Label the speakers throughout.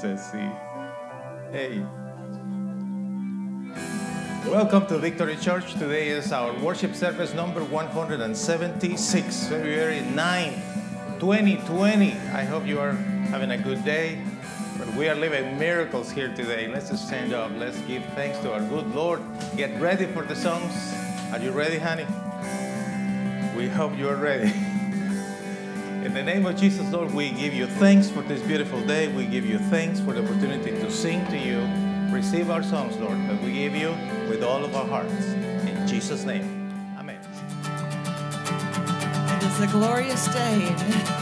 Speaker 1: says C. Hey. Welcome to Victory Church. Today is our worship service number 176, February 9, 2020. I hope you are having a good day. But we are living miracles here today. Let's just stand up. Let's give thanks to our good Lord. Get ready for the songs. Are you ready, honey? We hope you are ready. In the name of Jesus, Lord, we give you thanks for this beautiful day. We give you thanks for the opportunity to sing to you. Receive our songs, Lord, that we give you with all of our hearts. In Jesus' name, Amen.
Speaker 2: It is a glorious day.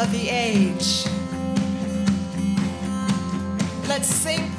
Speaker 2: of the age. Let's sing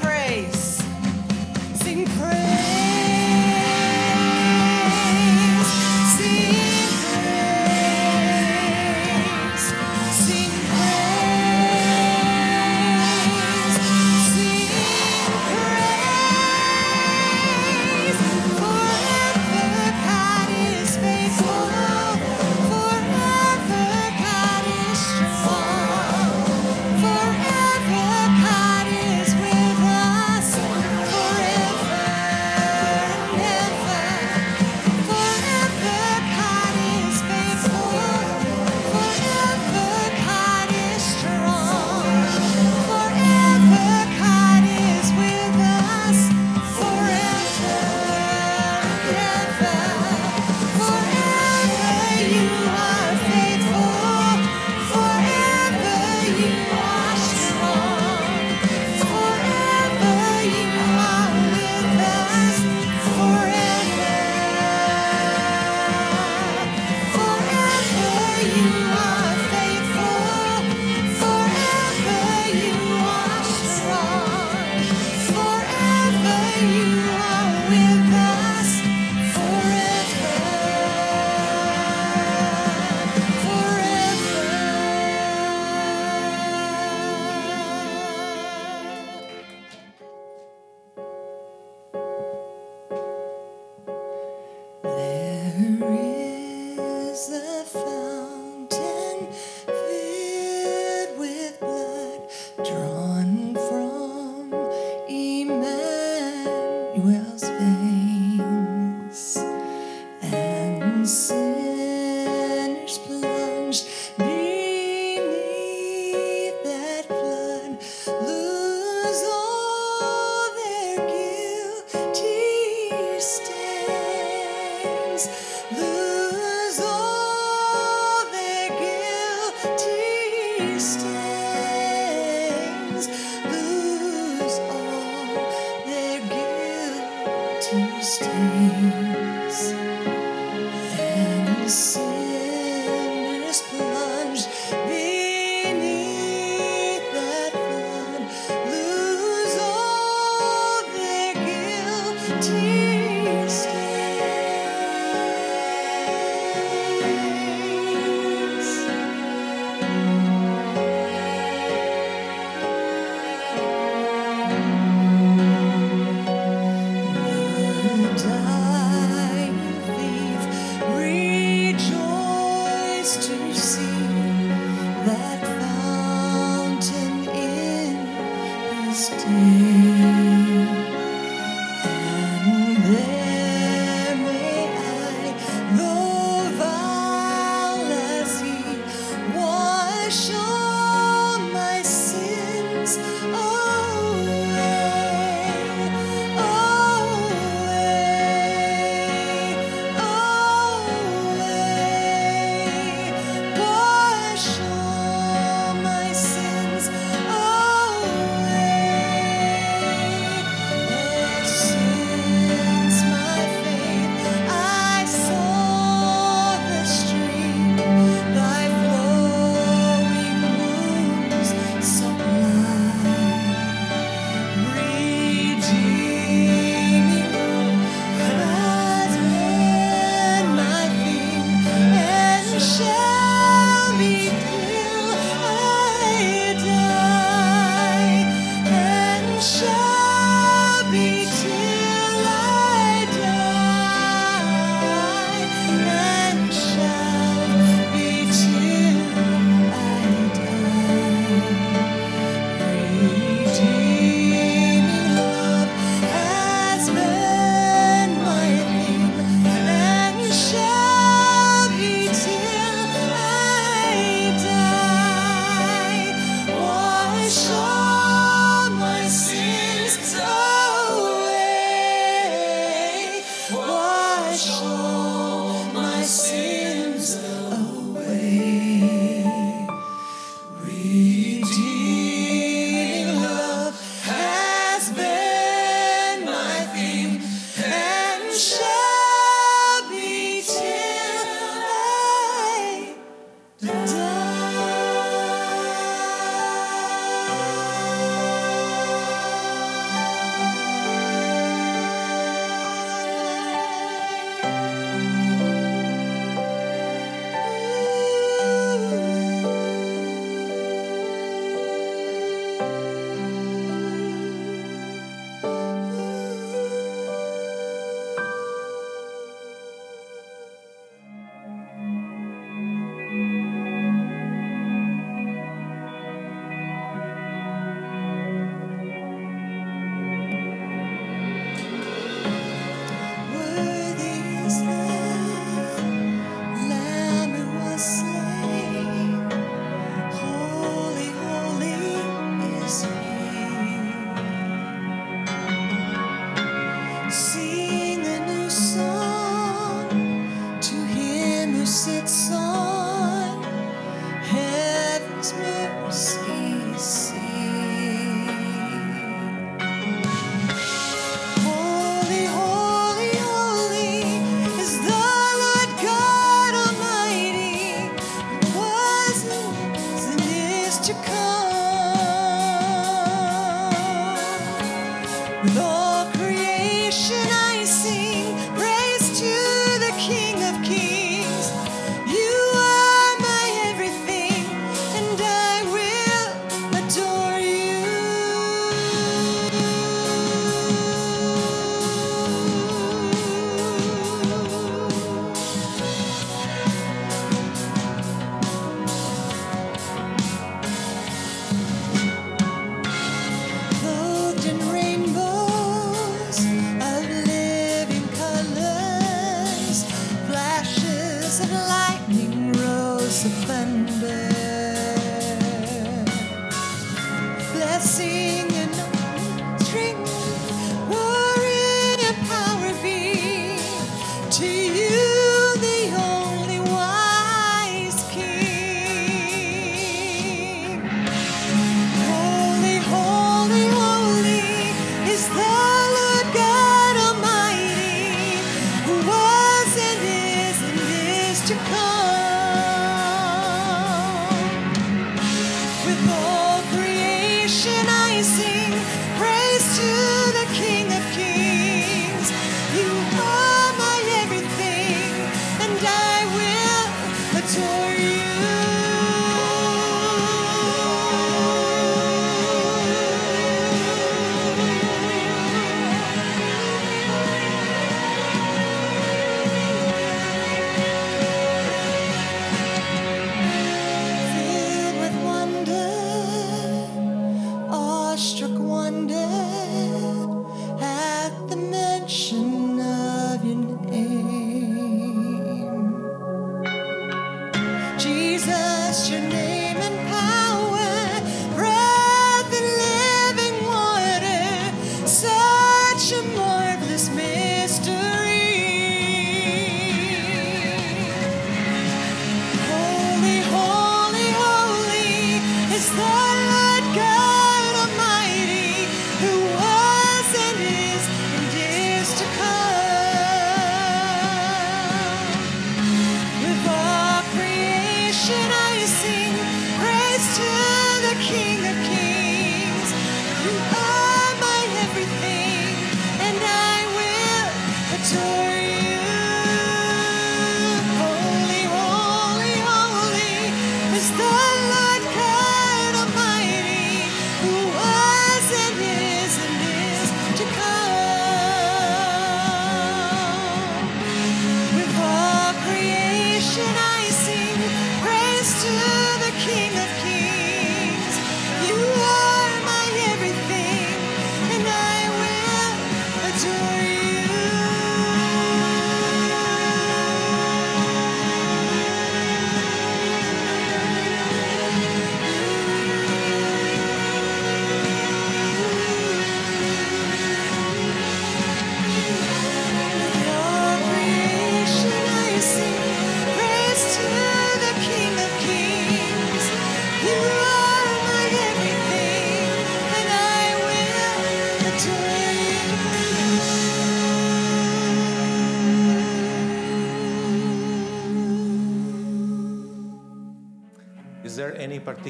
Speaker 2: Jesus, your name.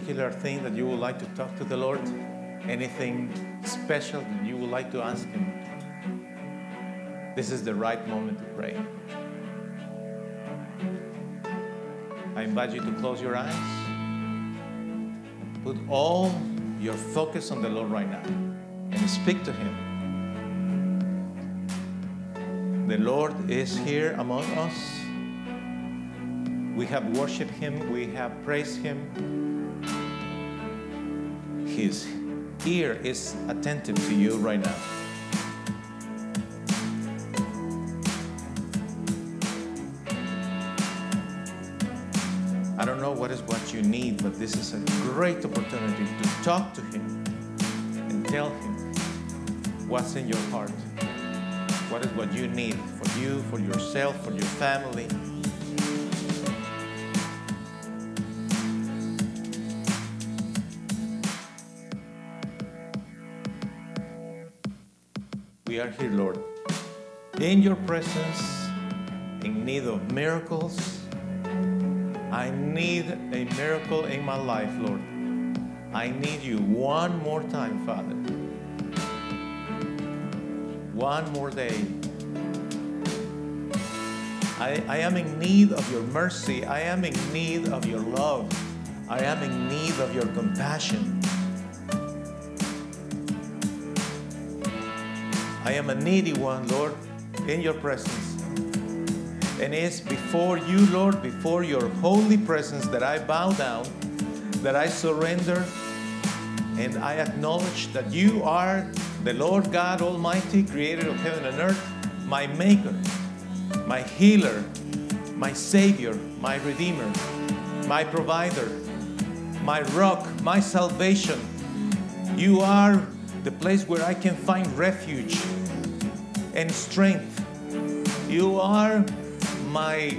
Speaker 1: Particular thing that you would like to talk to the Lord? Anything special that you would like to ask Him? This is the right moment to pray. I invite you to close your eyes. Put all your focus on the Lord right now and speak to Him. The Lord is here among us. We have worshiped Him, we have praised Him. His ear is attentive to you right now. I don't know what is what you need, but this is a great opportunity to talk to Him and tell Him what's in your heart. What is what you need for you, for yourself, for your family. Are here, Lord, in your presence, in need of miracles. I need a miracle in my life, Lord. I need you one more time, Father. One more day. I, I am in need of your mercy. I am in need of your love. I am in need of your compassion. I am a needy one, Lord, in your presence. And it's before you, Lord, before your holy presence that I bow down, that I surrender, and I acknowledge that you are the Lord God Almighty, creator of heaven and earth, my maker, my healer, my savior, my redeemer, my provider, my rock, my salvation. You are the place where I can find refuge and strength. You are my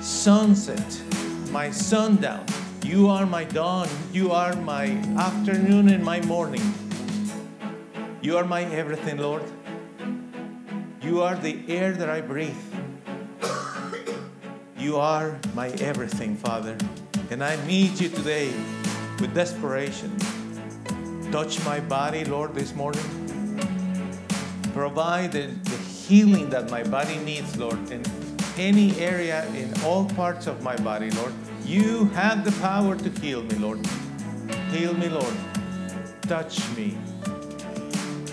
Speaker 1: sunset, my sundown. You are my dawn. You are my afternoon and my morning. You are my everything, Lord. You are the air that I breathe. You are my everything, Father. And I need you today with desperation. Touch my body, Lord, this morning. Provide the, the healing that my body needs, Lord, in any area, in all parts of my body, Lord. You have the power to heal me, Lord. Heal me, Lord. Touch me.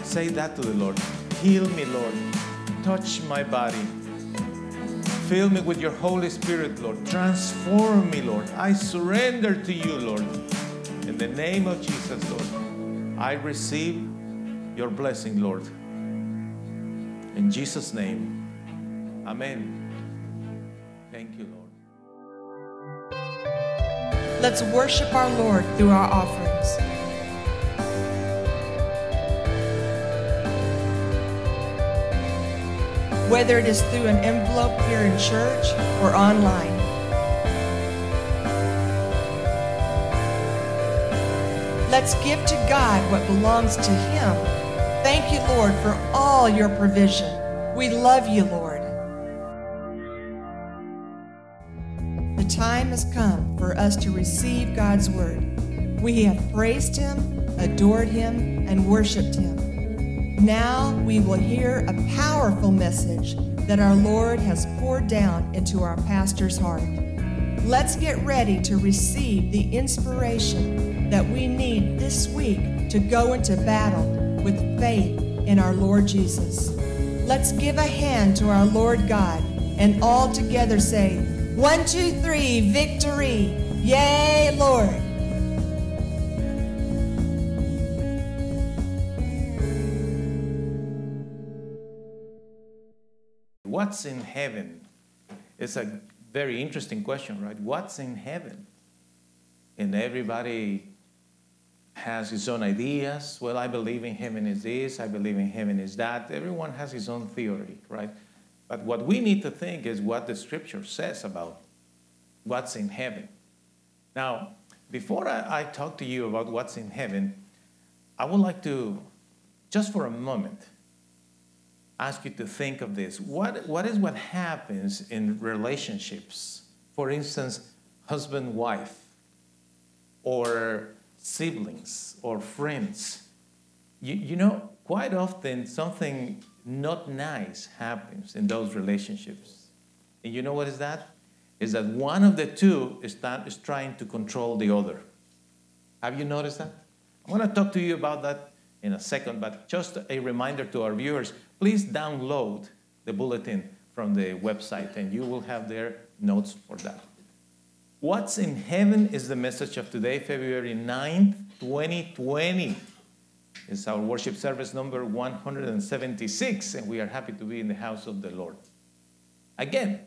Speaker 1: Say that to the Lord. Heal me, Lord. Touch my body. Fill me with your Holy Spirit, Lord. Transform me, Lord. I surrender to you, Lord. In the name of Jesus, Lord, I receive your blessing, Lord. In Jesus' name, Amen. Thank you, Lord.
Speaker 2: Let's worship our Lord through our offerings. Whether it is through an envelope here in church or online. Let's give to God what belongs to Him. Thank you, Lord, for all your provision. We love you, Lord. The time has come for us to receive God's word. We have praised Him, adored Him, and worshiped Him. Now we will hear a powerful message that our Lord has poured down into our pastor's heart. Let's get ready to receive the inspiration that we need this week to go into battle with faith in our Lord Jesus. Let's give a hand to our Lord God and all together say, One, two, three, victory! Yay, Lord!
Speaker 1: What's in heaven? It's a very interesting question, right? What's in heaven? And everybody has his own ideas. Well, I believe in heaven is this, I believe in heaven is that. Everyone has his own theory, right? But what we need to think is what the scripture says about what's in heaven. Now, before I, I talk to you about what's in heaven, I would like to, just for a moment, ask you to think of this. What, what is what happens in relationships? For instance, husband wife, or siblings, or friends. You, you know, quite often something not nice happens in those relationships. And you know what is that? Is that one of the two is, that, is trying to control the other. Have you noticed that? I'm going to talk to you about that in a second, but just a reminder to our viewers please download the bulletin from the website and you will have their notes for that. What's in heaven is the message of today, February 9th, 2020. It's our worship service number 176, and we are happy to be in the house of the Lord. Again,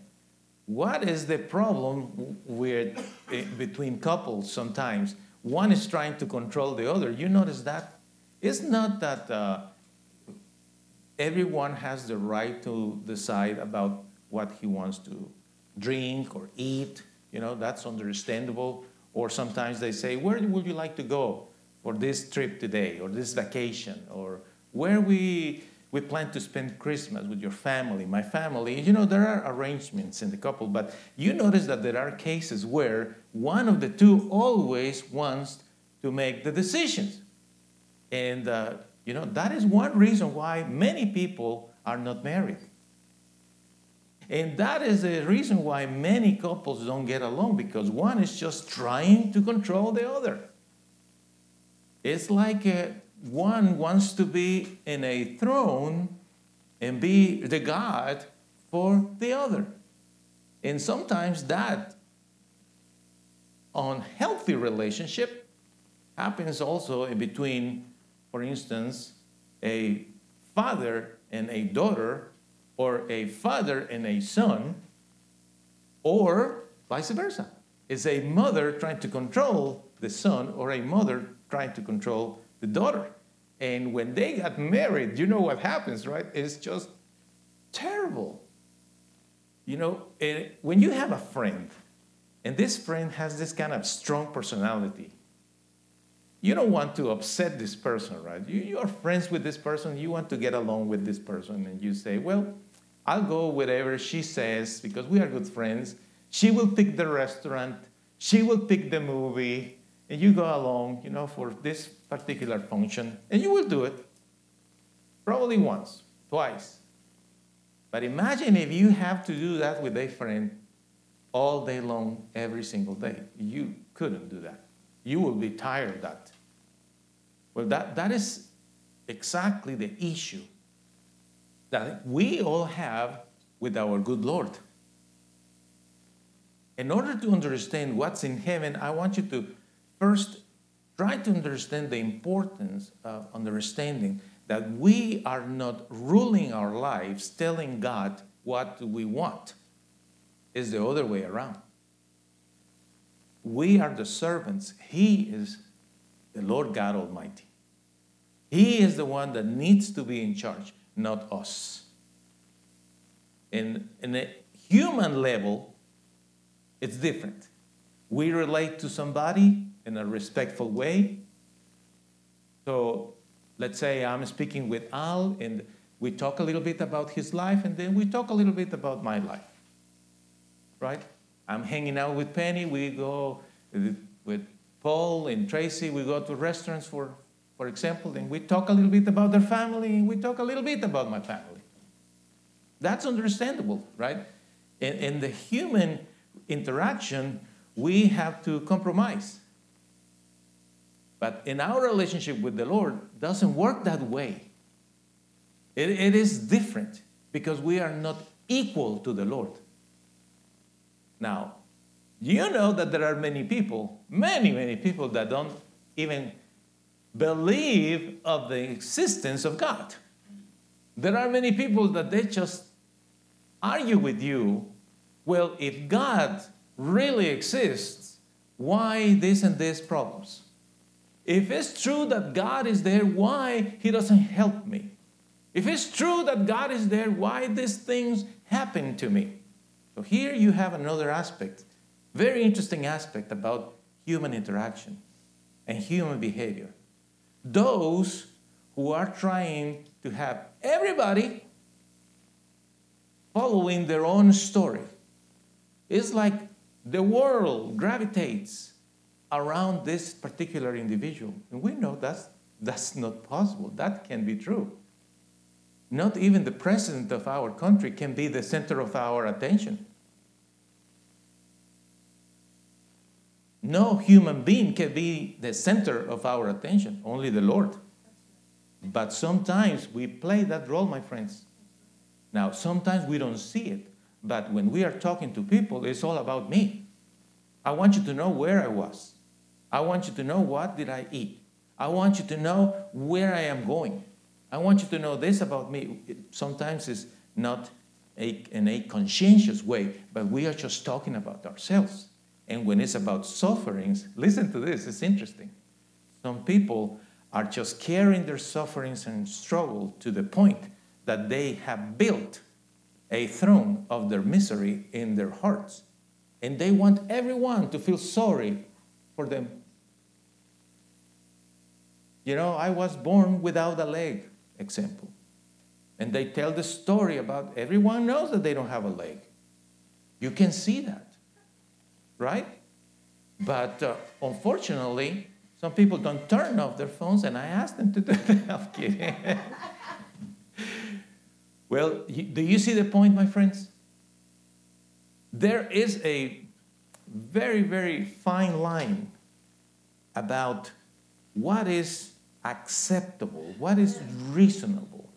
Speaker 1: what is the problem with, eh, between couples sometimes? One is trying to control the other. You notice that? It's not that uh, everyone has the right to decide about what he wants to drink or eat. You know, that's understandable. Or sometimes they say, Where would you like to go for this trip today or this vacation? Or where we, we plan to spend Christmas with your family, my family. You know, there are arrangements in the couple, but you notice that there are cases where one of the two always wants to make the decisions. And uh, you know, that is one reason why many people are not married. And that is the reason why many couples don't get along because one is just trying to control the other. It's like uh, one wants to be in a throne and be the God for the other. And sometimes that unhealthy relationship happens also between for instance, a father and a daughter, or a father and a son, or vice versa. It's a mother trying to control the son, or a mother trying to control the daughter. And when they got married, you know what happens, right? It's just terrible. You know, eh, when you have a friend, and this friend has this kind of strong personality, you don't want to upset this person, right? You, you are friends with this person, you want to get along with this person, and you say, Well, I'll go wherever she says because we are good friends. She will pick the restaurant, she will pick the movie, and you go along, you know, for this particular function, and you will do it probably once, twice. But imagine if you have to do that with a friend all day long, every single day. You couldn't do that you will be tired of that. Well, that, that is exactly the issue that we all have with our good Lord. In order to understand what's in heaven, I want you to first try to understand the importance of understanding that we are not ruling our lives telling God what we want. It's the other way around we are the servants. He is the Lord God Almighty. He is the one that needs to be in charge, not us. In, in a human level, it's different. We relate to somebody in a respectful way. So let's say I'm speaking with Al and we talk a little bit about his life and then we talk a little bit about my life. Right? I'm hanging out with Penny, we go with Paul and Tracy, we go to restaurants for, for example, and we talk a little bit about their family we talk a little bit about my family. That's understandable, right? In, in the human interaction, we have to compromise. But in our relationship with the Lord, doesn't work that way. It, it is different because we are not equal to the Lord. Now, you know that there are many people, many, many people that don't even believe of the existence of God. There are many people that they just argue with you, well, if God really exists, why this and this problems? If it's true that God is there, why He doesn't help me? If it's true that God is there, why these things happen to me? So here you have another aspect, very interesting aspect about human interaction and human behavior. Those who are trying to have everybody following their own story. It's like the world gravitates around this particular individual. And we know that's, that's not possible. That can be true. Not even the president of our country can be the center of our attention. No human being can be the center of our attention, only the Lord. But sometimes we play that role, my friends. Now, sometimes we don't see it, but when we are talking to people, it's all about me. I want you to know where I was. I want you to know what did I eat. I want you to know where I am going. I want you to know this about me. sometimes it's not a, in a conscientious way, but we are just talking about ourselves. And when it's about sufferings, listen to this, it's interesting. Some people are just carrying their sufferings and struggle to the point that they have built a throne of their misery in their hearts. And they want everyone to feel sorry for them. You know, I was born without a leg, example. And they tell the story about everyone knows that they don't have a leg. You can see that, right? But uh, unfortunately, some people don't turn off their phones, and I ask them to do that. I'm kidding. well, do you see the point, my friends? There is a very, very fine line about what is acceptable, what is reasonable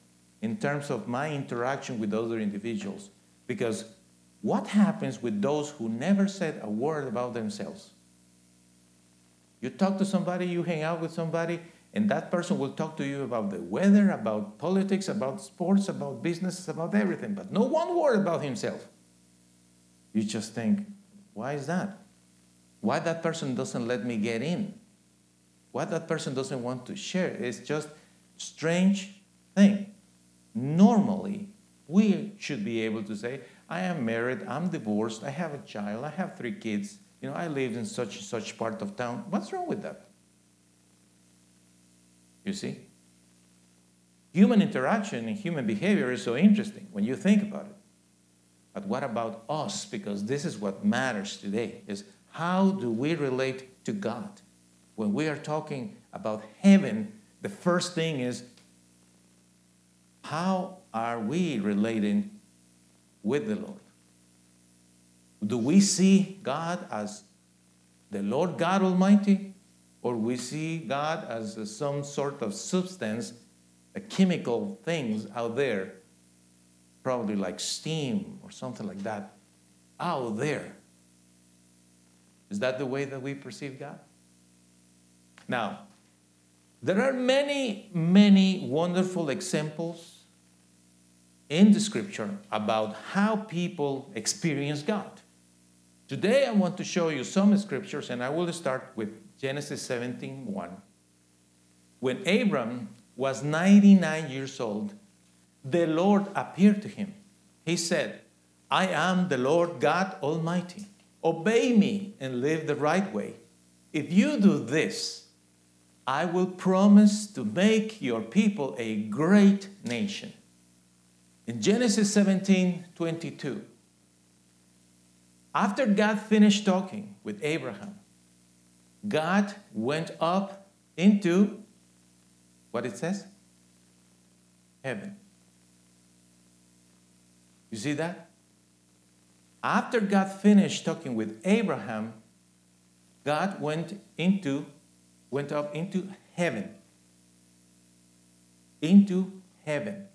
Speaker 1: in terms of my interaction with other individuals. Because what happens with those who never said a word about themselves? You talk to somebody, you hang out with somebody, and that person will talk to you about the weather, about politics, about sports, about business, about everything, but no one word about himself. You just think, why is that? Why that person doesn't let me get in? What that person doesn't want to share is just strange thing. Normally, we should be able to say, I am married, I'm divorced, I have a child, I have three kids, you know, I live in such and such part of town. What's wrong with that? You see? Human interaction and human behavior is so interesting when you think about it. But what about us? Because this is what matters today is how do we relate to God? when we are talking about heaven, the first thing is how are we relating with the Lord? Do we see God as the Lord God Almighty, or we see God as some sort of substance, a chemical things out there, probably like steam or something like that, out there? Is that the way that we perceive God? Now, there are many, many wonderful examples in the scripture about how people experience God. Today I want to show you some scriptures, and I will start with Genesis 17 1. When Abram was 99 years old, the Lord appeared to him. He said, I am the Lord God Almighty. Obey me and live the right way. If you do this, I will promise to make your people a great nation. In Genesis 17 22, after God finished talking with Abraham, God went up into what it says? Heaven. You see that? After God finished talking with Abraham, God went into went up into heaven. Into heaven.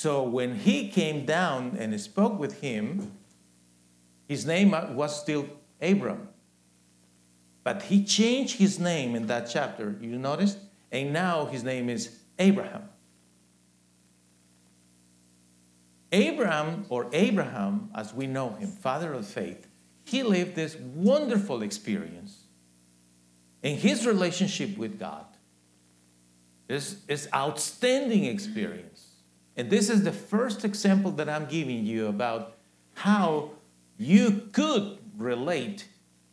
Speaker 1: So when he came down and spoke with him, his name was still Abram. But he changed his name in that chapter, you noticed? And now his name is Abraham. Abraham, or Abraham, as we know him, father of faith, he lived this wonderful experience in his relationship with God. This is outstanding experience. And this is the first example that I'm giving you about how you could relate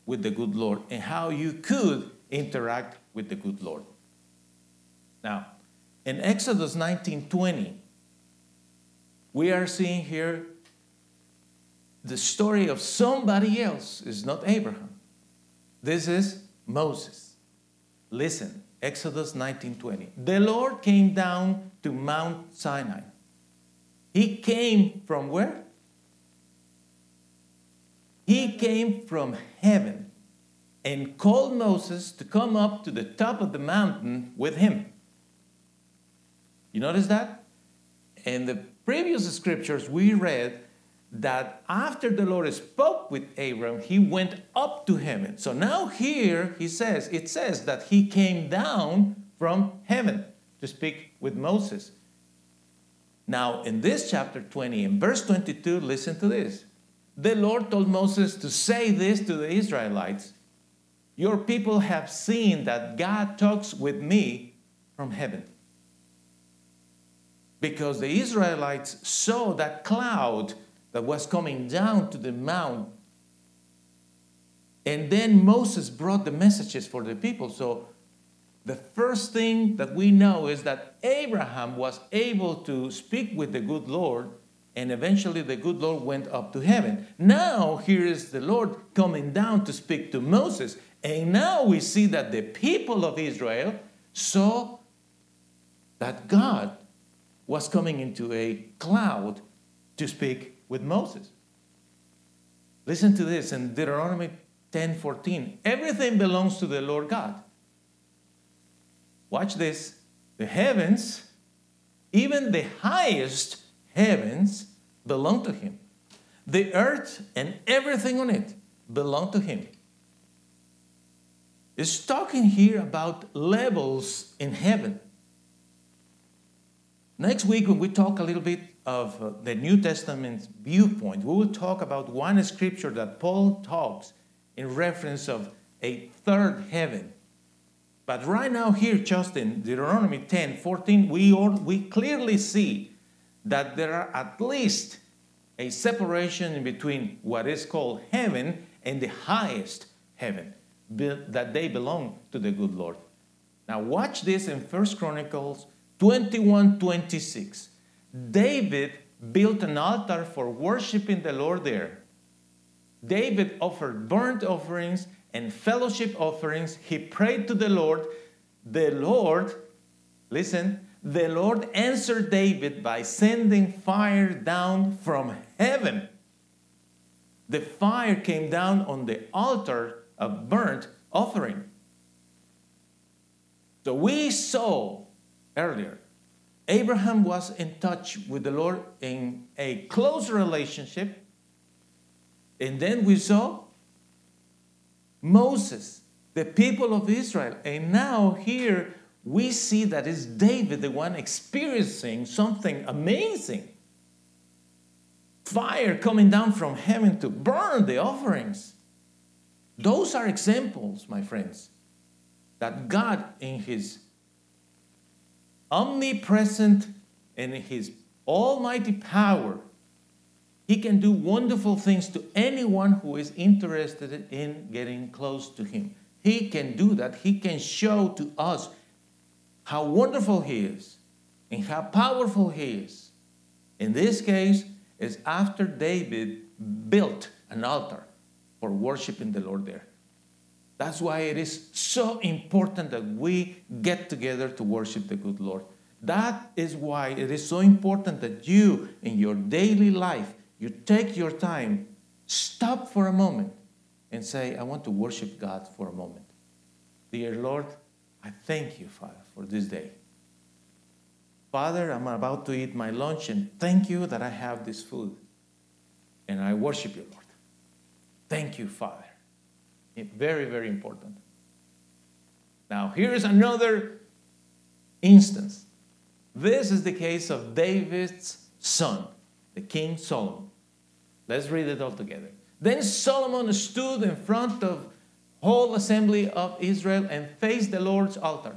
Speaker 1: with the good Lord and how you could interact with the good Lord. Now, in Exodus 19:20, we are seeing here the story of somebody else. It's not Abraham. This is Moses. Listen, Exodus 19:20. The Lord came down to Mount Sinai. He came from where? He came from heaven and called Moses to come up to the top of the mountain with him. You notice that? In the previous scriptures, we read that after the Lord spoke with Abram, he went up to heaven. So now here he says, it says that he came down from heaven to speak with Moses. Now, in this chapter 20, in verse 22, listen to this. The Lord told Moses to say this to the Israelites Your people have seen that God talks with me from heaven because the Israelites saw that cloud that was coming down to the mount. And then Moses brought the messages for the people. So the first thing that we know is that Abraham was able to speak with the good Lord, and eventually the good Lord went up to heaven. Now, here is the Lord coming down to speak to Moses. And now we see that the people of Israel saw that God was coming into a cloud to speak with Moses. Listen to this in Deuteronomy 10:14. Everything belongs to the Lord God. Watch this. The heavens, even the highest heavens, belong to him. The earth and everything on it belong to him. It's talking here about levels in heaven. Next week, when we talk a little bit of uh, the New Testament viewpoint, we will talk about one scripture that Paul talks in reference of a third heaven. But right now, here, just in Deuteronomy 10 14, we, all, we clearly see that there are at least a separation between what is called heaven and the highest heaven, that they belong to the good Lord. Now, watch this in First Chronicles 21 26. David built an altar for worshiping the Lord there. David offered burnt offerings and fellowship offerings. He prayed to the Lord. The Lord, listen, the Lord answered David by sending fire down from heaven. The fire came down on the altar of burnt offering. So we saw earlier. Abraham was in touch with the Lord in a close relationship. And then we saw Moses, the people of Israel. And now here we see that it's David, the one experiencing something amazing. fire coming down from heaven to burn the offerings. Those are examples, my friends, that God, in His omnipresent and His almighty power, He can do wonderful things to anyone who is interested in getting close to Him. He can do that. He can show to us how wonderful He is and how powerful He is. In this case, is after David built an altar for worshiping the Lord there. That's why it is so important that we get together to worship the good Lord. That is why it is so important that you, in your daily life, you take your time, stop for a moment, and say, I want to worship God for a moment. Dear Lord, I thank you, Father, for this day. Father, I'm about to eat my lunch, and thank you that I have this food. And I worship you, Lord. Thank you, Father. Very, very important. Now, here's another instance. This is the case of David's son, the King Solomon. Let's read it all together. Then Solomon stood in front of whole assembly of Israel and faced the Lord's altar.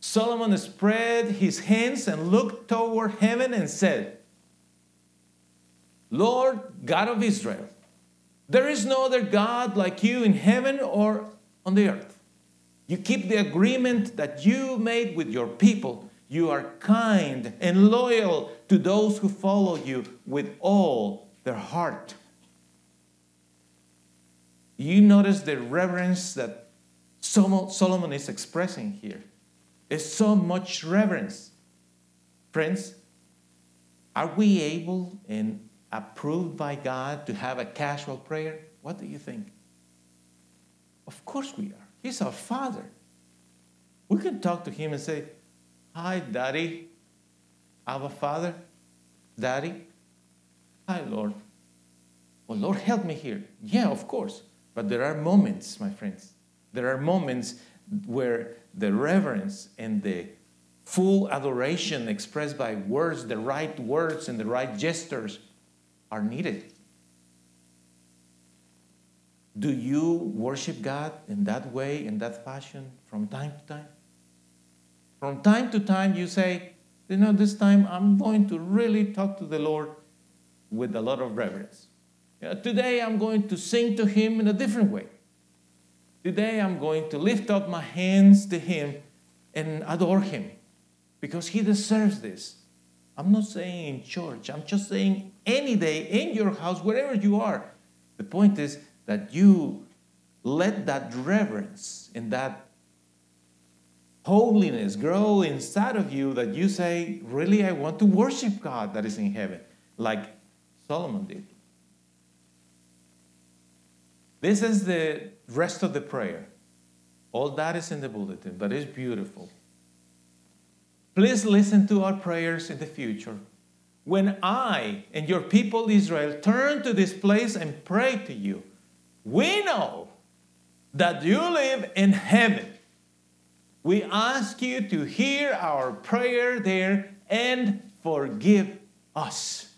Speaker 1: Solomon spread his hands and looked toward heaven and said, Lord God of Israel, there is no other God like you in heaven or on the earth. You keep the agreement that you made with your people. You are kind and loyal to those who follow you with all their heart. You notice the reverence that Solomon is expressing here. It's so much reverence. Friends, are we able and approved by God to have a casual prayer? What do you think? Of course we are. He's our Father. We can talk to Him and say, Hi, Daddy. Abba, Father. Daddy. Hi, Lord. Well, Lord, help me here. Yeah, of course. But there are moments, my friends. There are moments where the reverence and the full adoration expressed by words, the right words and the right gestures are needed. Do you worship God in that way, in that fashion, from time to time? From time to time, you say, you know, this time I'm going to really talk to the Lord with a lot of reverence. You know, today I'm going to sing to Him in a different way. Today I'm going to lift up my hands to Him and adore Him because He deserves this. I'm not saying in church, I'm just saying any day in your house, wherever you are. The point is that you let that reverence and that holiness grow inside of you that you say, Really, I want to worship God that is in heaven, like Solomon did. This is the rest of the prayer. All that is in the bulletin, but it's beautiful. Please listen to our prayers in the future. When I and your people Israel turn to this place and pray to you, we know that you live in heaven. We ask you to hear our prayer there and forgive us.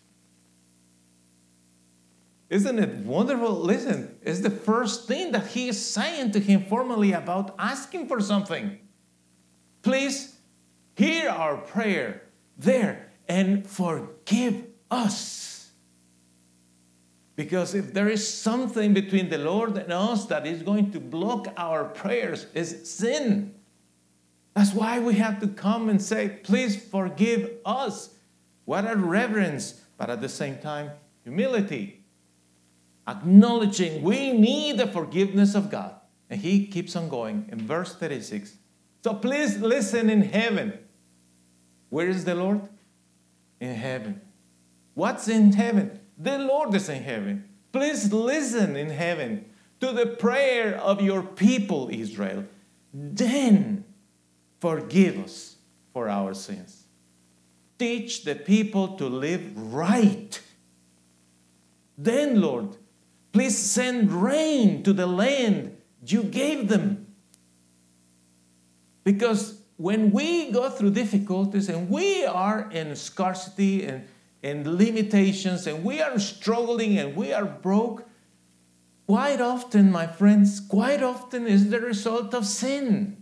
Speaker 1: Isn't it wonderful? Listen, it's the first thing that he is saying to him formally about asking for something. Please hear our prayer there and forgive us. Because if there is something between the Lord and us that is going to block our prayers, is sin. That's why we have to come and say, please forgive us. What a reverence, but at the same time, humility acknowledging we need the forgiveness of God. And he keeps on going in verse 36. So please listen in heaven. Where is the Lord? In heaven. What's in heaven? The Lord is in heaven. Please listen in heaven to the prayer of your people, Israel. Then forgive us for our sins. Teach the people to live right. Then, Lord, Please send rain to the land you gave them. Because when we go through difficulties and we are in scarcity and, and limitations and we are struggling and we are broke, quite often, my friends, quite often is the result of sin.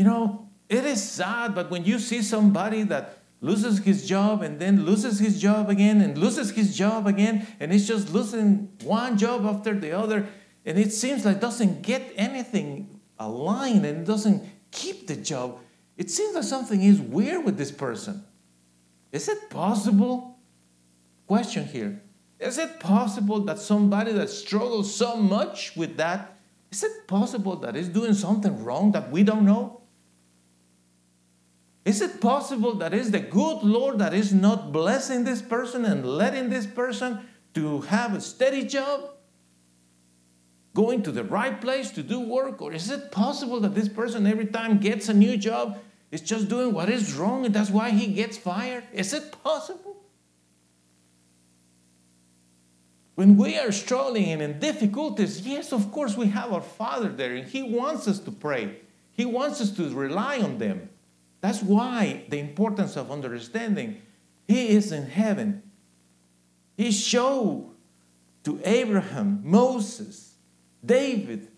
Speaker 1: You know, it is sad, but when you see somebody that loses his job and then loses his job again and loses his job again and it's just losing one job after the other and it seems like doesn't get anything aligned and doesn't keep the job it seems like something is weird with this person. Is it possible? Question here. Is it possible that somebody that struggles so much with that is it possible that is doing something wrong that we don't know is it possible that is the good Lord that is not blessing this person and letting this person to have a steady job? Going to the right place to do work? Or is it possible that this person every time gets a new job is just doing what is wrong and that's why he gets fired? Is it possible? When we are struggling and in difficulties, yes, of course, we have our Father there and He wants us to pray. He wants us to rely on them. That's why the importance of understanding He is in heaven. He showed to Abraham, Moses, David,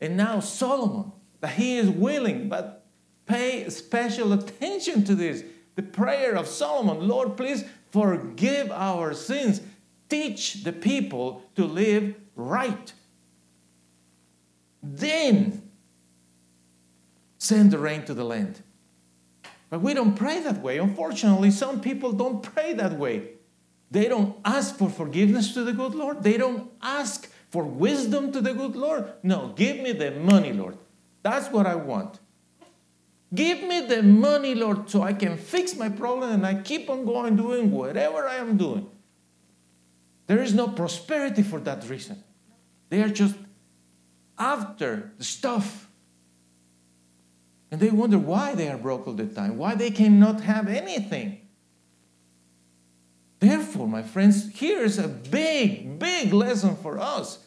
Speaker 1: and now Solomon that He is willing, but pay special attention to this. The prayer of Solomon Lord, please forgive our sins. Teach the people to live right. Then send the rain to the land. But we don't pray that way. Unfortunately, some people don't pray that way. They don't ask for forgiveness to the good Lord. They don't ask for wisdom to the good Lord. No, give me the money, Lord. That's what I want. Give me the money, Lord, so I can fix my problem and I keep on going doing whatever I am doing. There is no prosperity for that reason. They are just after the stuff and they wonder why they are broke all the time, why they cannot have anything. Therefore, my friends, here is a big, big lesson for us.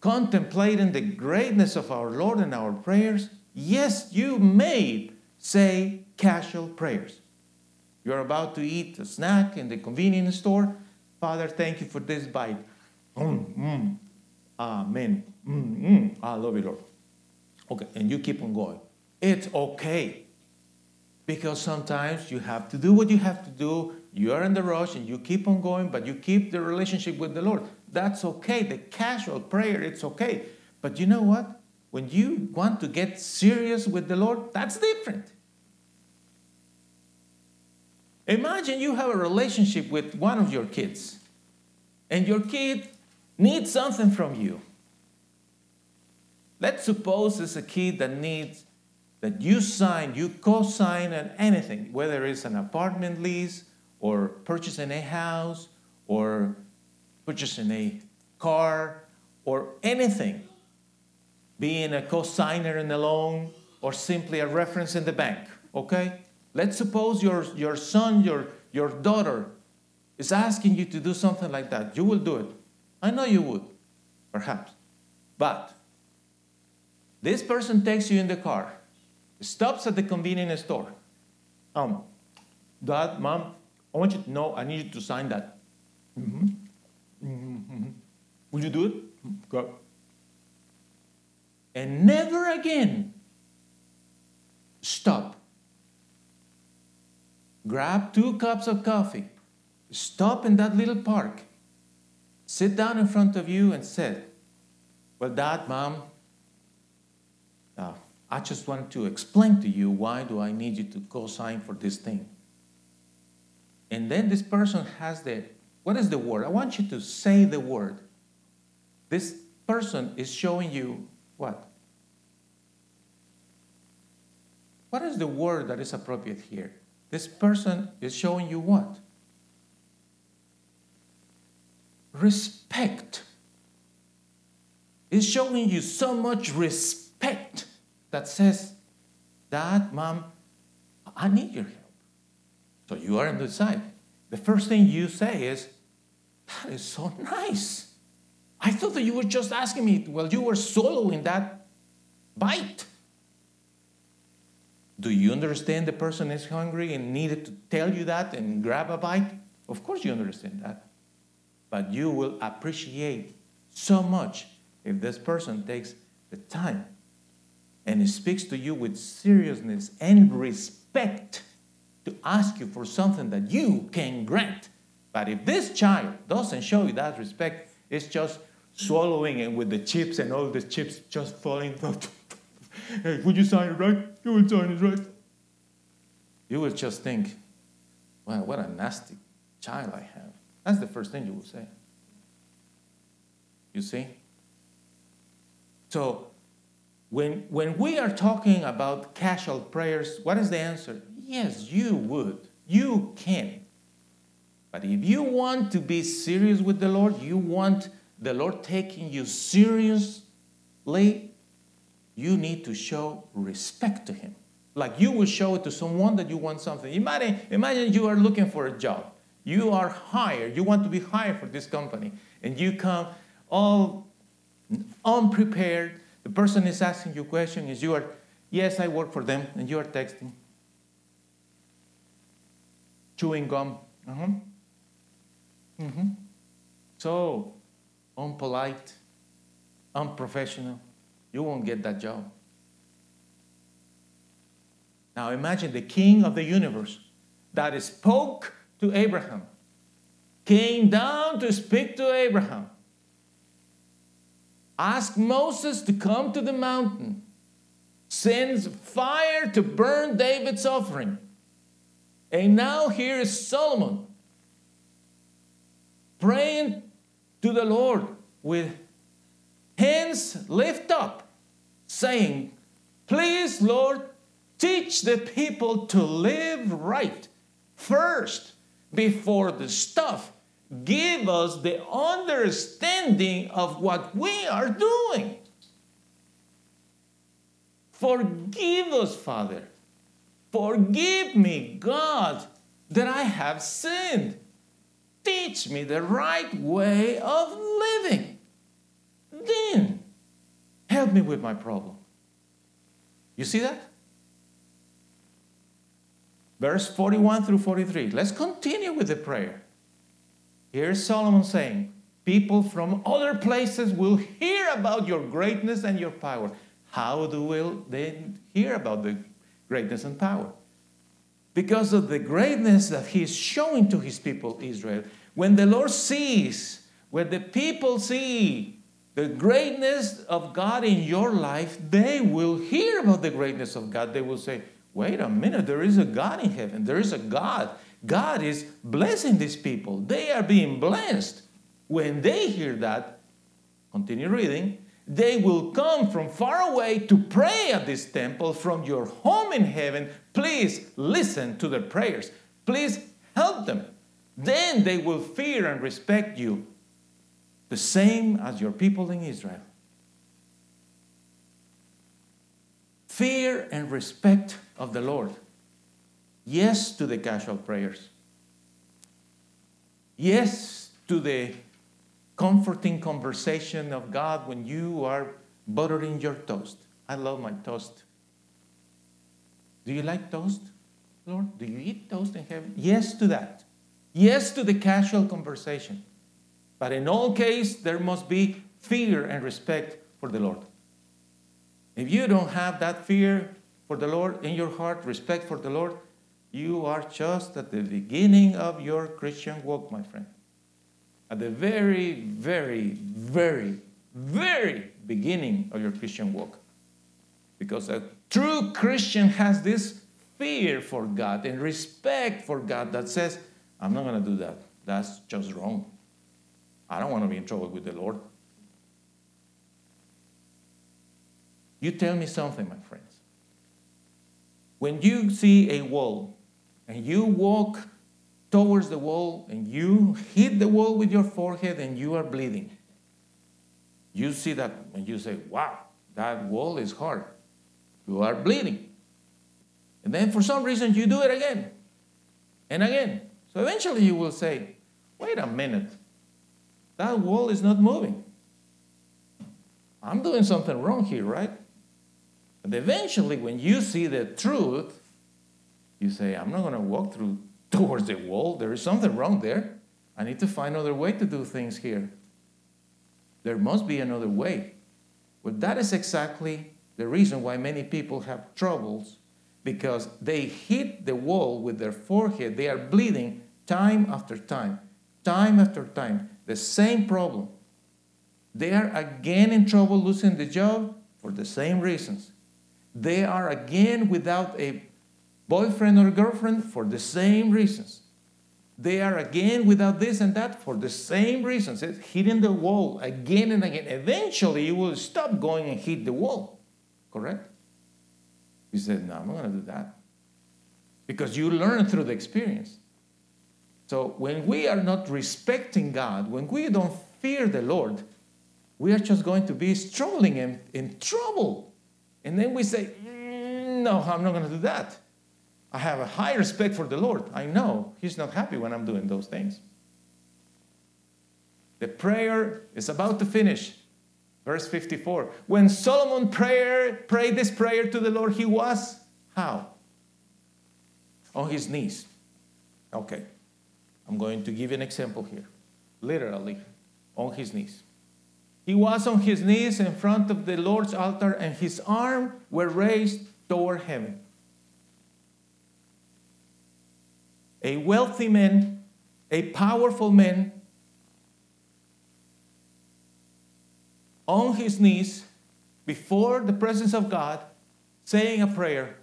Speaker 1: Contemplating the greatness of our Lord in our prayers, yes, you may say casual prayers. You're about to eat a snack in the convenience store. Father, thank you for this bite. Mm, mm, amen. Mm, mm. I love you, Lord. Okay, and you keep on going it's okay. Because sometimes you have to do what you have to do. You are in the rush and you keep on going, but you keep the relationship with the Lord. That's okay. The casual prayer, it's okay. But you know what? When you want to get serious with the Lord, that's different. Imagine you have a relationship with one of your kids, and your kid needs something from you. Let's suppose it's a kid that needs that you sign, you co-sign on anything, whether it's an apartment lease or purchasing a house or purchasing a car or anything, being a co-signer in a loan or simply a reference in the bank, okay? Let's suppose your, your son, your, your daughter is asking you to do something like that. You will do it. I know you would, perhaps. But this person takes you in the car stops at the convenience store. Um, Dad, Mom, I want you to know I need you to sign that. Mm-hmm. Mm-hmm. mm-hmm. Will you do it? Go. And never again stop. Grab two cups of coffee. Stop in that little park. Sit down in front of you and say, Well, Dad, Mom, I just wanted to explain to you why do I need you to co-sign for this thing. And then this person has the, what is the word? I want you to say the word. This person is showing you what? What is the word that is appropriate here? This person is showing you what? Respect. Is showing you so much respect that says, Dad, Mom, I need your help. So you are on the side. The first thing you say is, That is so nice. I thought that you were just asking me while you were swallowing that bite. Do you understand the person is hungry and needed to tell you that and grab a bite? Of course, you understand that. But you will appreciate so much if this person takes the time and it speaks to you with seriousness and respect to ask you for something that you can grant. But if this child doesn't show you that respect, it's just swallowing it with the chips and all the chips just falling. hey, would you sign it right? You would sign it right. You would just think, wow, what a nasty child I have. That's the first thing you will say. You see? So, when, when we are talking about casual prayers, what is the answer? Yes, you would. You can. But if you want to be serious with the Lord, you want the Lord taking you seriously, you need to show respect to Him. Like you will show it to someone that you want something. Imagine, imagine you are looking for a job. You are hired. You want to be hired for this company. And you come all unprepared. The person is asking you question, is you are, yes, I work for them, and you are texting, chewing gum. Uh-huh. Mm-hmm. So unpolite, unprofessional. You won't get that job. Now imagine the king of the universe that spoke to Abraham, came down to speak to Abraham, asked Moses to come to the mountain, sends fire to burn David's offering. And now here is Solomon praying to the Lord with hands lift up, saying, Please, Lord, teach the people to live right first before the stuff. Give us the understanding of what we are doing. Forgive us, Father. Forgive me, God, that I have sinned. Teach me the right way of living. Then help me with my problem. You see that? Verse 41 through 43. Let's continue with the prayer. Here's Solomon saying, People from other places will hear about your greatness and your power. How do will they hear about the greatness and power? because of the greatness that he is showing to his people Israel. When the Lord sees, when the people see the greatness of God in your life, they will hear about the greatness of God. They will say, wait a minute, there is a God in heaven. There is a God. God is blessing these people. They are being blessed. When they hear that, continue reading, they will come from far away to pray at this temple from your home in heaven. Please listen to their prayers. Please help them. Then they will fear and respect you, the same as your people in Israel. Fear and respect of the Lord. Yes to the casual prayers. Yes to the comforting conversation of God when you are buttering your toast. I love my toast. Do you like toast, Lord? Do you eat toast in heaven? Yes to that. Yes to the casual conversation. But in all case, there must be fear and respect for the Lord. If you don't have that fear for the Lord in your heart, respect for the Lord, you are just at the beginning of your Christian walk, my friend at the very, very, very, very beginning of your Christian walk. Because a true Christian has this fear for God and respect for God that says, I'm not going to do that. That's just wrong. I don't want to be in trouble with the Lord. You tell me something, my friends. When you see a wall and you walk towards the wall and you hit the wall with your forehead and you are bleeding. You see that and you say, wow, that wall is hard. You are bleeding. And then for some reason you do it again and again. So eventually you will say, wait a minute, that wall is not moving. I'm doing something wrong here, right? But eventually, when you see the truth, you say, I'm not going to walk through towards the wall. There is something wrong there. I need to find another way to do things here. There must be another way. Well, that is exactly the reason why many people have troubles because they hit the wall with their forehead. They are bleeding time after time, time after time. The same problem. They are again in trouble losing the job for the same reasons. They are again without a boyfriend or girlfriend for the same reasons. They are again without this and that for the same reasons. It's hitting the wall again and again. Eventually, you will stop going and hit the wall. Correct? You said, No, I'm not going to do that. Because you learn through the experience. So when we are not respecting God, when we don't fear the Lord, we are just going to be struggling and in trouble. And then we say, mm, No, I'm not going to do that. I have a high respect for the Lord. I know He's not happy when I'm doing those things. The prayer is about to finish. Verse 54. When Solomon prayer, prayed this prayer to the Lord, he was how? On his knees. Okay. I'm going to give you an example here. Literally, on his knees. He was on his knees in front of the Lord's altar, and his arms were raised toward heaven. A wealthy man, a powerful man, on his knees before the presence of God, saying a prayer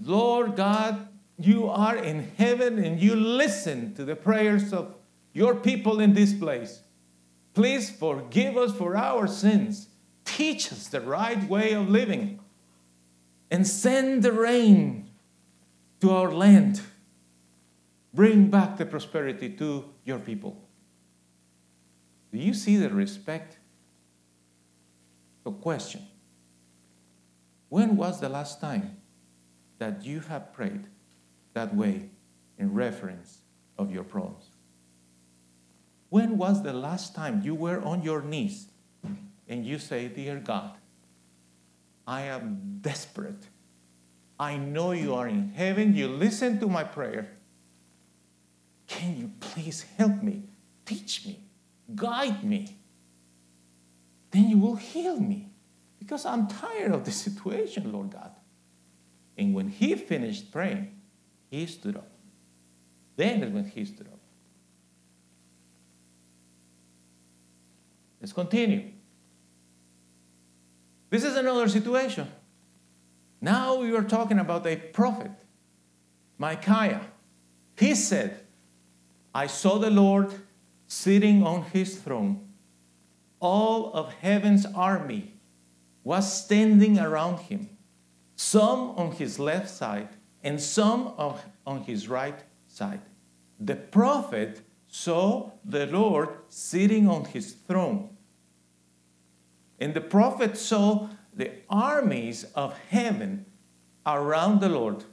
Speaker 1: Lord God, you are in heaven and you listen to the prayers of your people in this place. Please forgive us for our sins. Teach us the right way of living. And send the rain to our land. Bring back the prosperity to your people. Do you see the respect? So, question When was the last time that you have prayed that way in reference of your problems? When was the last time you were on your knees and you say, Dear God, I am desperate I know you are in heaven. You listen to my prayer. Can you please help me? Teach me. Guide me. Then you will heal me because I'm tired of the situation, Lord God. And when he finished praying, he stood up. Then is when he stood up. Let's continue. This is another situation. Now we are talking about a prophet, Micaiah. He said, I saw the Lord sitting on his throne. All of heaven's army was standing around him, some on his left side and some on his right side. The prophet saw the Lord sitting on his throne. And the prophet saw the armies of heaven around the Lord.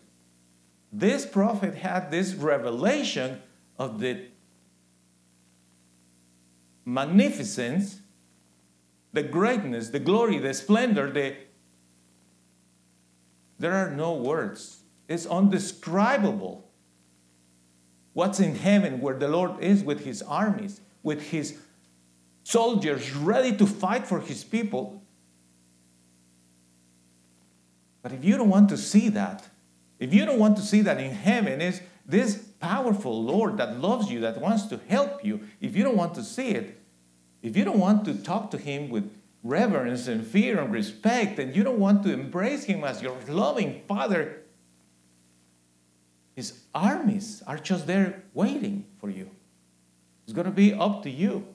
Speaker 1: This prophet had this revelation of the magnificence, the greatness, the glory, the splendor, the there are no words. It's undescribable. What's in heaven where the Lord is with his armies, with his soldiers ready to fight for his people. But if you don't want to see that, if you don't want to see that in heaven is this powerful Lord that loves you, that wants to help you, if you don't want to see it, if you don't want to talk to Him with reverence and fear and respect, and you don't want to embrace Him as your loving Father, His armies are just there waiting for you. It's going to be up to you.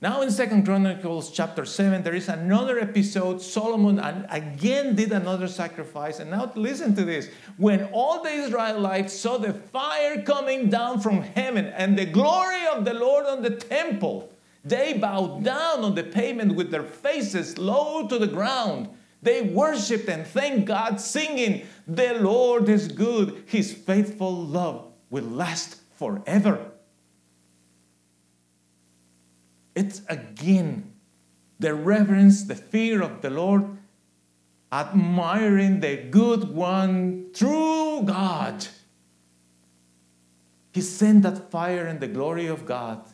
Speaker 1: Now in Second Chronicles chapter 7, there is another episode. Solomon again did another sacrifice. And now listen to this. When all the Israelites saw the fire coming down from heaven and the glory of the Lord on the temple, they bowed down on the pavement with their faces low to the ground. They worshiped and thanked God, singing, The Lord is good, His faithful love will last forever. It's again the reverence, the fear of the Lord, admiring the good one, true God. He sent that fire and the glory of God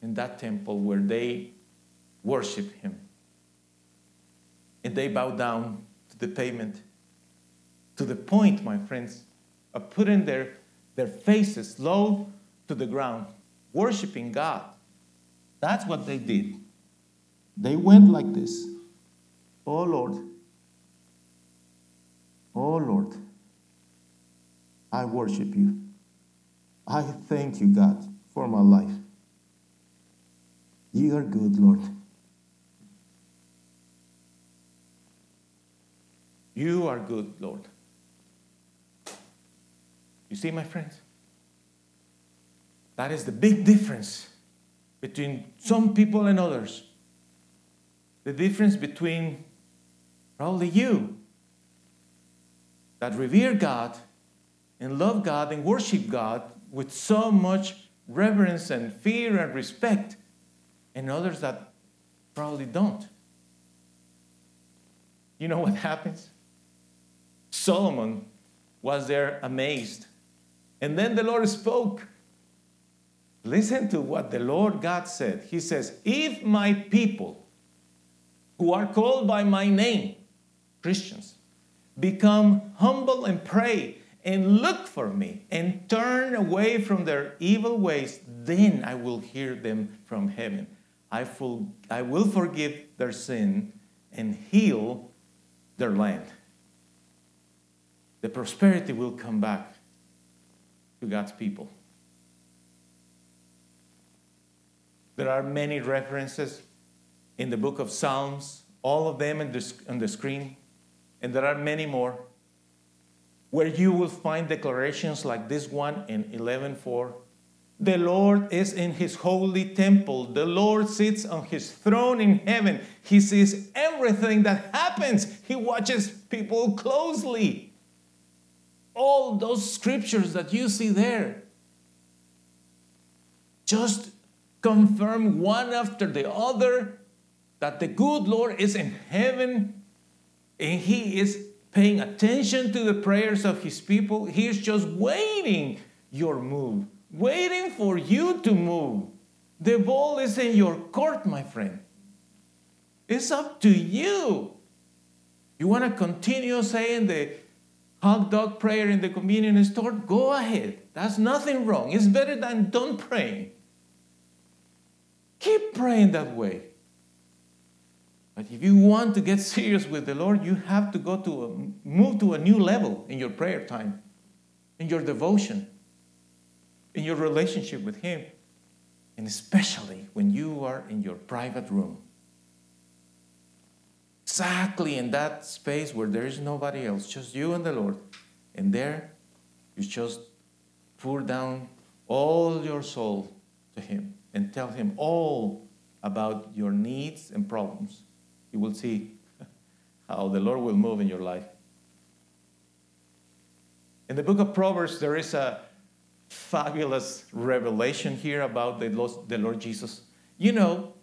Speaker 1: in that temple where they worship Him. And they bow down to the pavement to the point, my friends, of putting their, their faces low to the ground, worshiping God. That's what they did. They went like this Oh Lord, oh Lord, I worship you. I thank you, God, for my life. You are good, Lord. You are good, Lord. You see, my friends? That is the big difference between some people and others. The difference between probably you that revere God and love God and worship God with so much reverence and fear and respect, and others that probably don't. You know what happens? Solomon was there amazed. And then the Lord spoke. Listen to what the Lord God said. He says, If my people who are called by my name, Christians, become humble and pray and look for me and turn away from their evil ways, then I will hear them from heaven. I, will, I will forgive their sin and heal their land. The prosperity will come back to God's people. There are many references in the book of Psalms, all of them on the screen, and there are many more where you will find declarations like this one in 11:4. The Lord is in his holy temple. The Lord sits on his throne in heaven. He sees everything that happens. He watches people closely. All those scriptures that you see there just confirm one after the other that the good Lord is in heaven and he is paying attention to the prayers of his people. He is just waiting your move, waiting for you to move. The ball is in your court, my friend. It's up to you. You want to continue saying the hot dog prayer in the convenience store? Go ahead. That's nothing wrong. It's better than don't praying. Keep praying that way. But if you want to get serious with the Lord, you have to go to a, move to a new level in your prayer time, in your devotion, in your relationship with Him, and especially when you are in your private room. Exactly in that space where there is nobody else, just you and the Lord. And there, you just pour down all your soul to Him and tell Him all about your needs and problems you will see how the Lord will move in your life. In the book of Proverbs, there is a fabulous revelation here about the Lord, Jesus. You know,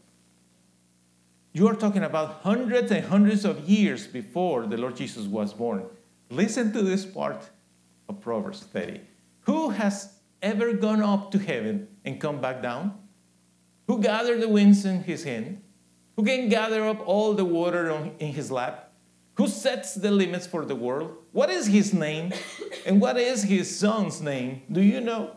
Speaker 1: you are talking about hundreds and hundreds of years before the Lord Jesus was born. Listen to this part of Proverbs 30. Who has ever gone up to heaven and come back down? Who gathered the winds in his hand? who can gather up all the water in his lap, who sets the limits for the world. What is his name? And what is his son's name? Do you know?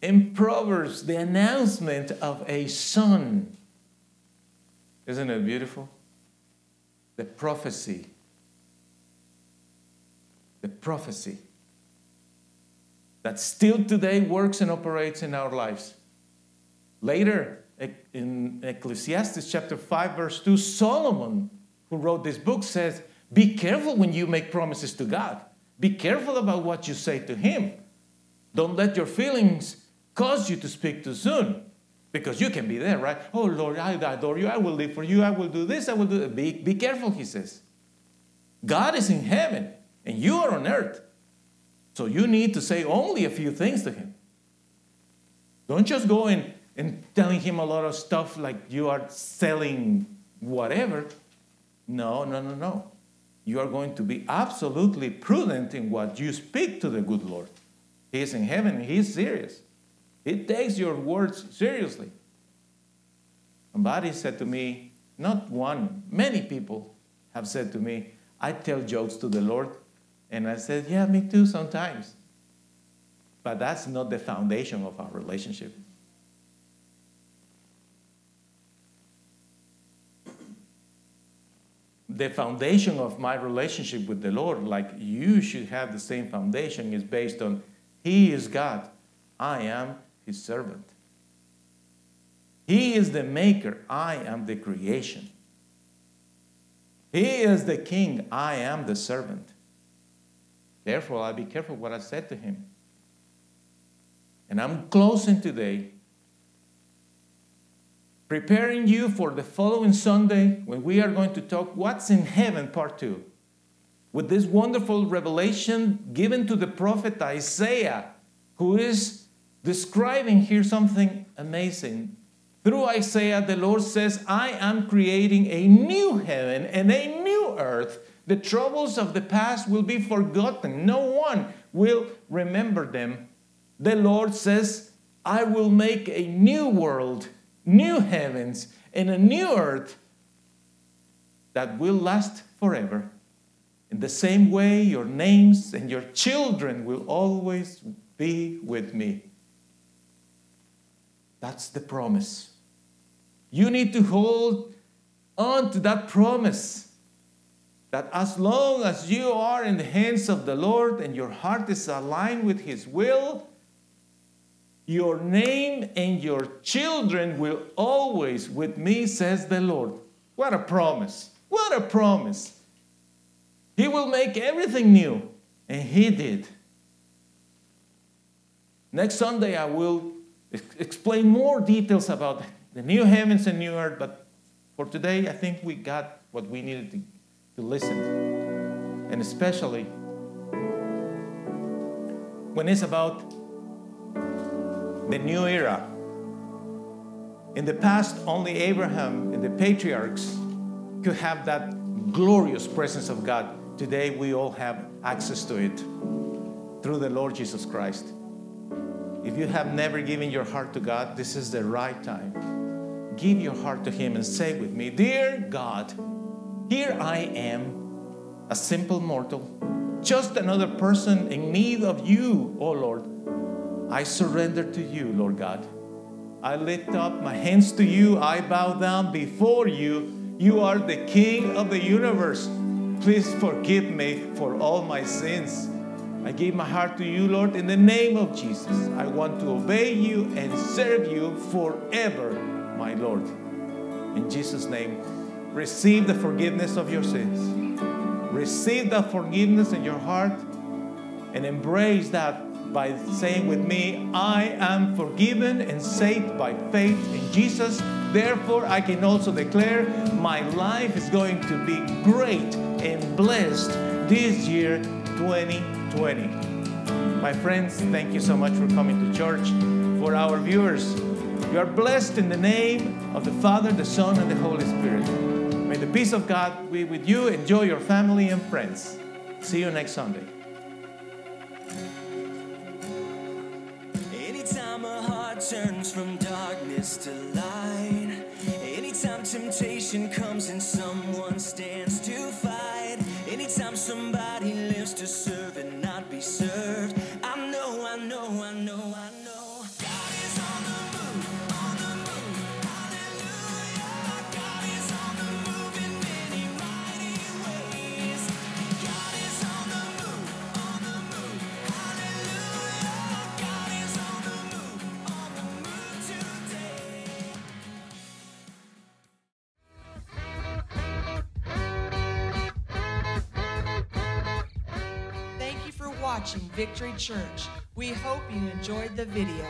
Speaker 1: In Proverbs, the announcement of a son. Isn't it beautiful? The prophecy. The prophecy that still today works and operates in our lives. Later, in Ecclesiastes chapter 5, verse 2, Solomon, who wrote this book, says, Be careful when you make promises to God. Be careful about what you say to Him. Don't let your feelings cause you to speak too soon. Because you can be there, right? Oh Lord, I adore you. I will live for you. I will do this. I will do that. Be, be careful, he says. God is in heaven and you are on earth. So you need to say only a few things to him. Don't just go and and telling him a lot of stuff like you are selling whatever. No, no, no, no. You are going to be absolutely prudent in what you speak to the good Lord. He is in heaven and He is serious. He takes your words seriously. Somebody said to me, not one, many people have said to me, I tell jokes to the Lord. And I said, Yeah, me too sometimes. But that's not the foundation of our relationship. The foundation of my relationship with the Lord, like you should have the same foundation, is based on He is God, I am His servant. He is the maker, I am the creation. He is the king, I am the servant. Therefore, I'll be careful what I said to him. And I'm closing today, preparing you for the following Sunday when we are going to talk What's in Heaven, Part 2. With this wonderful revelation given to the prophet Isaiah, who is describing here something amazing through Isaiah, the Lord says, I am creating a new heaven and a new earth. The troubles of the past will be forgotten. No one will remember them. The Lord says, I will make a new world, new heavens, and a new earth that will last forever. In the same way, your names and your children will always be with me. That's the promise. You need to hold on to that promise that as long as you are in the hands of the Lord and your heart is aligned with His will, your name and your children will always with me, says the Lord. What a promise! What a promise! He will make everything new, and He did. Next Sunday, I will explain more details about the new heavens and new earth, but for today, I think we got what we needed to, to listen. And especially when it's about the new era. In the past, only Abraham and the patriarchs could have that glorious presence of God. Today, we all have access to it through the Lord Jesus Christ. If you have never given your heart to God, this is the right time. Give your heart to Him and say with me, Dear God, here I am, a simple mortal, just another person in need of you, O Lord. I surrender to you, Lord God. I lift up my hands to you. I bow down before you. You are the King of the universe. Please forgive me for all my sins. I give my heart to you, Lord, in the name of Jesus. I want to obey you and serve you forever, my Lord. In Jesus' name, receive the forgiveness of your sins. Receive that forgiveness in your heart and embrace that by saying with me, I am forgiven and saved by faith in Jesus. Therefore, I can also declare my life is going to be great and blessed this year 2020. My friends, thank you so much for coming to church. For our viewers, you are blessed in the name of the Father, the Son, and the Holy Spirit. May the peace of God be with you. Enjoy your family and friends. See you next Sunday.
Speaker 3: Anytime a heart turns from darkness to light, anytime temptation comes and
Speaker 4: Victory Church. We hope you enjoyed the video.